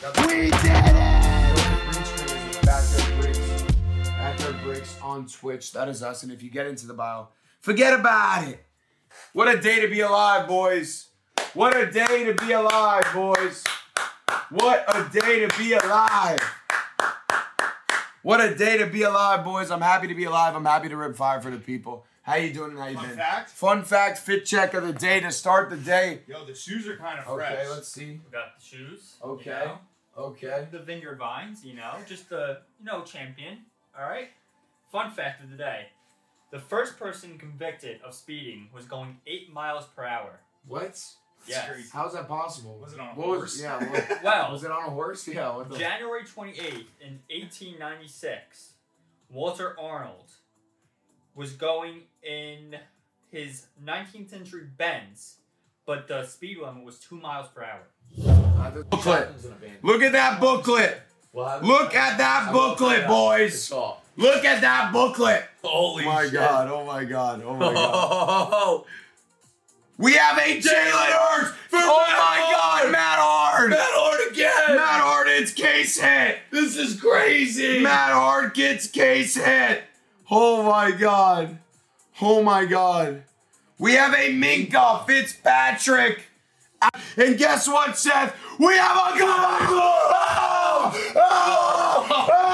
We did it! Backyard Breaks. Backyard Breaks on Twitch. That is us. And if you get into the bio, forget about it. What a day to be alive, boys. What a day to be alive, boys. What a day to be alive. What a day to be alive, boys. I'm happy to be alive. I'm happy to rip fire for the people. How you doing and how you Fun been? fact? Fun fact, fit check of the day to start the day. Yo, the shoes are kind of fresh. Okay, let's see. We got the shoes. Okay. You know, Okay. the Vineyard Vines, you know, just the, you know, champion. All right. Fun fact of the day. The first person convicted of speeding was going eight miles per hour. What? Yes. crazy. How's that possible? Was it on a What horse? Was, yeah. What, Well, was it on a horse? Yeah. What the? January 28th in 1896, Walter Arnold was going in his 19th century Benz, but the speed limit was two miles per hour. Booklet. Look at that booklet. Look at that booklet, boys. Look at that booklet. Holy shit. Oh my shit. god. Oh my god. Oh my god. Oh, We have a Jalen Hurts. For Oh Matt my Hard. god, Matt Hard. Matt Hart again. Matt Harden's case hit. This is crazy. Matt Hard gets case hit. Oh my god. Oh my god. We have a Minkah Fitzpatrick. And guess what, Seth? We have a guy. Oh! Oh! Oh!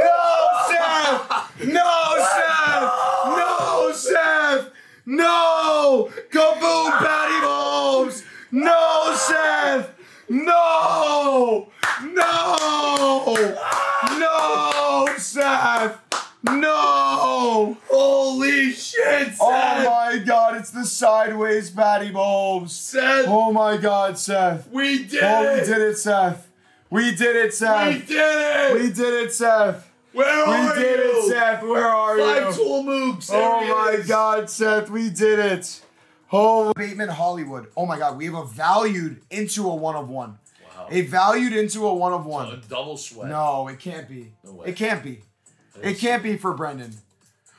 No, Seth! No, Seth! No, Seth! No! Kaboom, Patty Mahomes! No, Seth! No! No! No, Seth! No! Holy shit, oh Seth. Oh my god, it's the sideways Patty Mahomes. Seth, Oh my god, Seth. we did it! Oh, we did it, Seth. We did it, Seth. We did it. We did it, Seth. Where We are you? We did you? it, Seth. Where are Five you? tool mooks. There Oh my is. god, Seth, we did it. Oh, Bateman Hollywood. Oh my god, we have a valued into a one of one. Wow. A valued into a one of one. A double sweat. No, it can't be. No way. It can't be. It can't be for Brendan.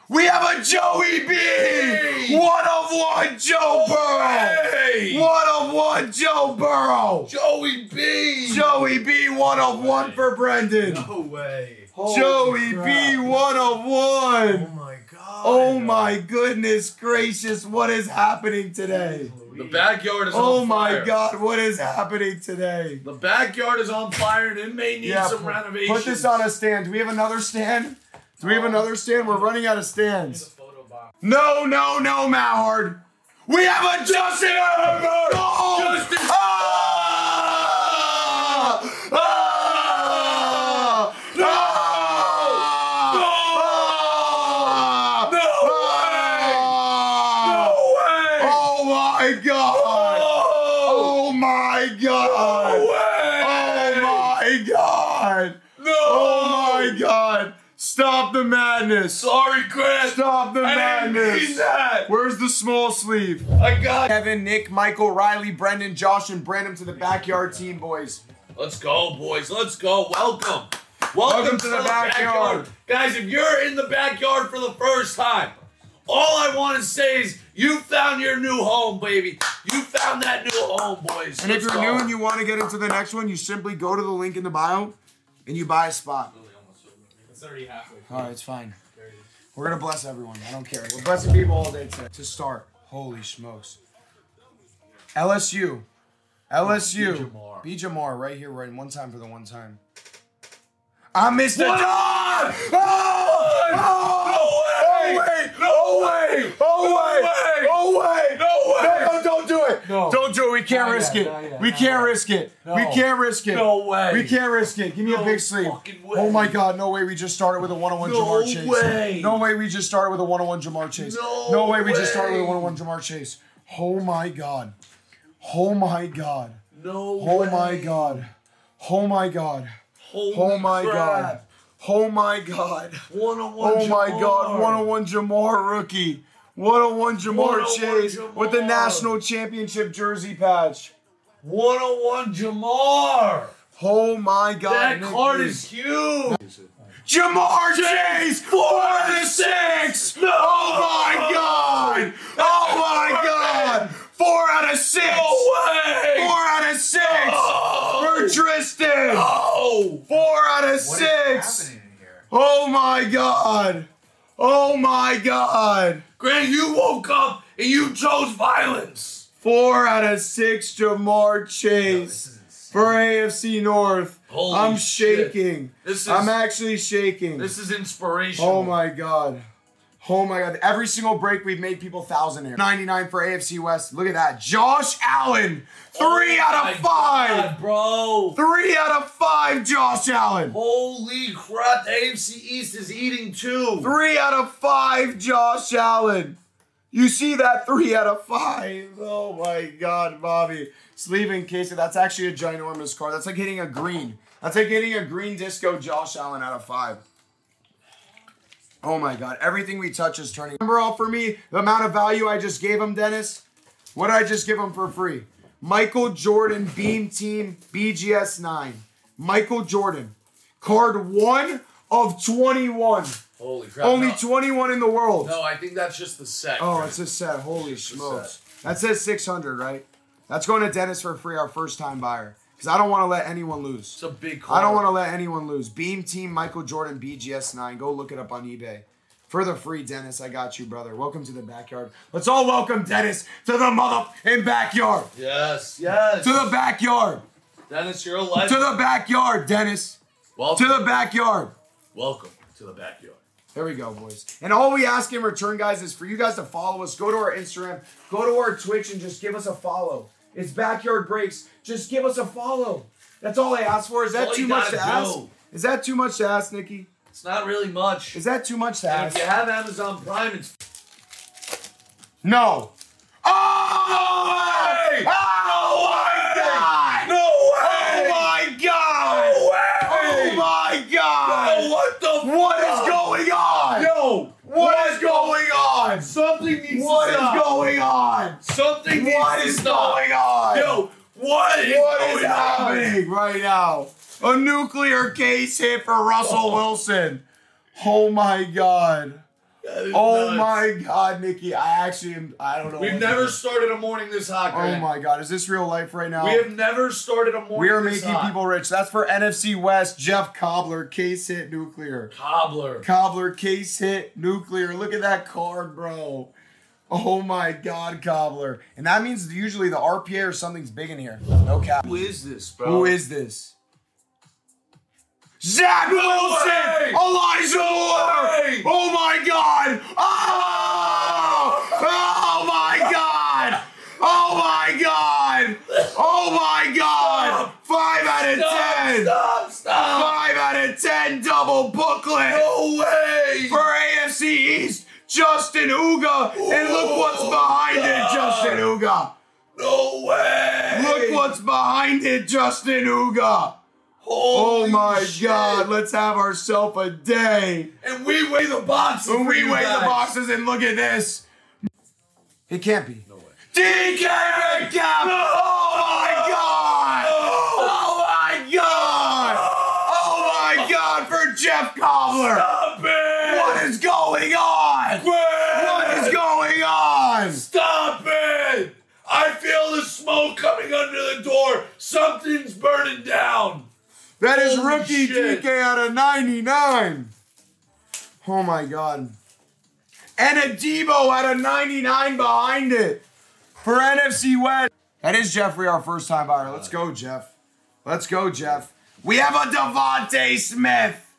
We have a Joey B! One of one Joe Burrow! One of one Joe Burrow! Joey B. Joey B, one of one for Brendan. No way. Joey B, one of one. Oh my god. Oh my goodness gracious, what is happening today? The backyard is Oh on my god, what is happening today? The backyard is on fire and it may need Yeah, some pu- renovations. put this on a stand. Do we have another stand? Do we have another stand? We're running out of stands. No, no, no, Mallard. We have a Justin Herbert. Oh! Justin- Ah! Ah! Ah! No Ah! No way. Oh my god! Oh, Oh my god! no way. Oh my god! No. Oh my god! Stop the madness! Sorry, Chris. Stop the I didn't madness! mean that. Where's the small sleeve? I got. Kevin, Nick, Michael, Riley, Brendan, Josh, and Brandon to the backyard team, boys. Let's go, boys. Let's go. Welcome. Welcome, to the backyard. Guys, if you're in the backyard for the first time, all I want to say is you found your new home, baby. You found that new home, boys. And if Let's you're go. new and you want to get into the next one, you simply go to the link in the bio and you buy a spot. It's already halfway. All right, it's fine. We're gonna bless everyone. I don't care. We're blessing people all day today. To start, holy smokes. LSU, LSU, Ja'Marr. B Ja'Marr right here, right one time for the one time. I missed the dog. Oh, ah! oh, ah! oh, oh wait, oh wait, oh wait, No way. no, no, don't do it. No. Don't do it. We can't Not risk yet, it. yet, we can't risk it. No. We can't risk it. No way. We can't risk it. Give me a big way. Oh my god, no way we just started with a one-on-one No Ja'Marr Chase. way. No way we just started with a one-on-one Ja'Marr Chase. No way we just started with a way. one-on-one Ja'Marr Chase. Oh my god. Oh my god. No Oh way. my god. Oh my god. Holy Oh my crap. god. Oh my god. One on one. Oh my god. One-on-one Ja'Marr rookie. One-on-one Ja'Marr 101 Chase with the national championship jersey patch. One on one Ja'Marr. Oh my god. That Nick card Lee. is huge. Ja'Marr Chase, four out of six. Oh my God! Oh my God! Four out out of six. No way. Four out of six Oh. for Tristan. Oh. Four out of What is six. Oh my god. Oh my god. Grant, you woke up and you chose violence. Four out of six, Ja'Marr Chase insane. for AFC North. Holy I'm shit. shaking. This is I'm actually shaking. this is oh inspirational. Oh my god. Oh my god. Every single break we've made people thousand here. 99 for AFC West. Look at that. Josh Allen. Three Oh out of oh five. God, bro. Three out of five, Josh Allen. Holy crap! The AFC East is eating two. Three out of five, Josh Allen. You see that? Three out of five. Oh my God, Bobby. Sleeve in case that's actually a ginormous card. That's like hitting a green. That's like hitting a green disco Josh Allen out of five. Oh my God. Everything we touch is turning. Remember all for me the amount of value I just gave him, Dennis? What did I just give him for free? Michael Jordan Beam Team BGS 9. Michael Jordan. Card one of 21. Holy crap! Only no, 21 in the world. no, I think that's just the set. Oh, Grant. it's a set. Holy smokes. That says 600, right? That's going to Dennis for free, our first time buyer. Because I don't want to let anyone lose. It's a big. Card. I don't want to let anyone lose. Beam Team Michael Jordan BGS 9. Go look it up on eBay. For the free, Dennis, I got you, brother. Welcome to the backyard. Let's all welcome Dennis to the mother in backyard. Yes, yes. To the backyard. Dennis, you're a To the backyard, Dennis. welcome, To the backyard. welcome to the backyard. There we go, boys. And all we ask in return, guys, is for you guys to follow us. Go to our Instagram, go to our Twitch, and just give us a follow. It's Backyard Breaks. Just give us a follow. That's all I ask for. Is that all too much to ask? Is that too much to ask, Nikki? It's not really much. Is that too much to And ask? if you have Amazon Prime, it's No. Oh! way! Oh my God! no Oh my God! Oh my God! Oh, what the? What is fuck? going on? Yo, What is going on? Something needs What to is stop. going on? Something What is going on? Yo, what is What going is on? happening right now? A nuclear case hit for Russell oh. Wilson. Oh my god. Oh nuts. my god, Nikki. I actually am. I don't know. We've never started a morning this hot. Oh my god. Is this real life right now? We have never started a morning. We are making hot. people rich. That's for NFC West. Jeff Cobbler, case hit nuclear. cobbler. Cobbler, case hit nuclear. Look at that card, bro. Oh my god, Cobbler. And that means usually the RPA or something's big in here. No cap. Who is this, bro? Who is this? Zach Wilson! way! Elijah way! Oh my god! Oh! Oh Uga. And look what's behind it, Justin Uga. No way! Look what's behind it, Justin Uga. Oh my shit. god, let's have ourselves a day. And we weigh the boxes. When for we you weigh the boxes and look at this. It can't be. No way. DK Metcalf! Oh my god! Oh my god! Oh my god for Jeff Cobbler! Stop it! What is going on? What is going on? Stop it! I feel the smoke coming under the door. Something's burning down. That is Holy rookie shit. DK out of 99. Oh my god. And a Deebo out of 99 behind it for NFC West. That is Jeffrey, our first time buyer. Let's go, Jeff. Let's go, Jeff. We have a DeVonta Smith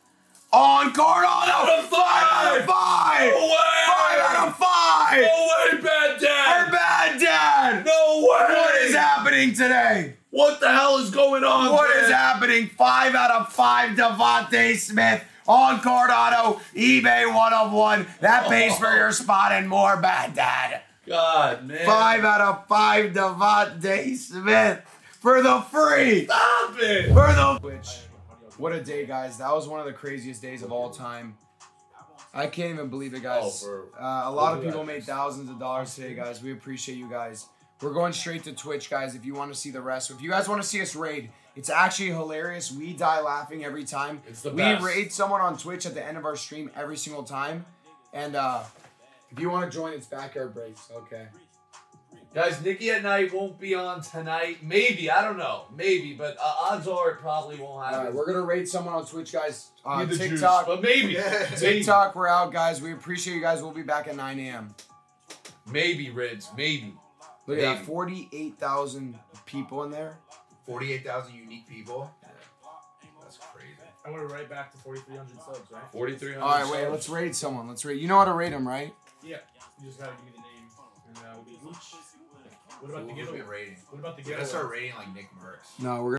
on card on Out of five out of five. No way! Five out of five. No way, bad dad! bad dad. No way! What is happening today? What the hell is going on? What is man? happening? Five out of five, DeVonta Smith on card auto, eBay one of one. That oh. pays for your spot and more, bad dad. God, man. Five out of five, DeVonta Smith for the free. Stop it! For the Which, what a day, guys! That was one of the craziest days of all time. I can't even believe it, guys. Oh, uh, a lot of people made thousands of dollars today, guys. We appreciate you guys. We're going straight to Twitch, guys. If you want to see the rest, if you guys want to see us raid, it's actually hilarious. We die laughing every time. It's the we best. raid someone on Twitch at the end of our stream every single time. And uh, if you want to join, it's backyard breaks. Okay. Guys, Nikki at night won't be on tonight. Maybe I don't know. Maybe, but uh, odds are it probably won't All happen. right, we're gonna rate someone on Twitch, guys. Uh, Need the juice, TikTok, but maybe, Yeah. TikTok, we're out, guys. We appreciate you guys. We'll be back at 9 a.m. maybe, Rids, maybe. Look at that, Maybe. 48,000 people in there. 48,000 unique people. That's crazy. I went right back to 4,300 subs, right? Forty-three hundred. All right, wait. Let's rate someone. Let's rate. You know how to rate them, right? Yeah. You just gotta give me the name. And uh, we'll be each. What about the Who- giveaway? rating? What about the We gotta start rating like Nick Merckx. No, we're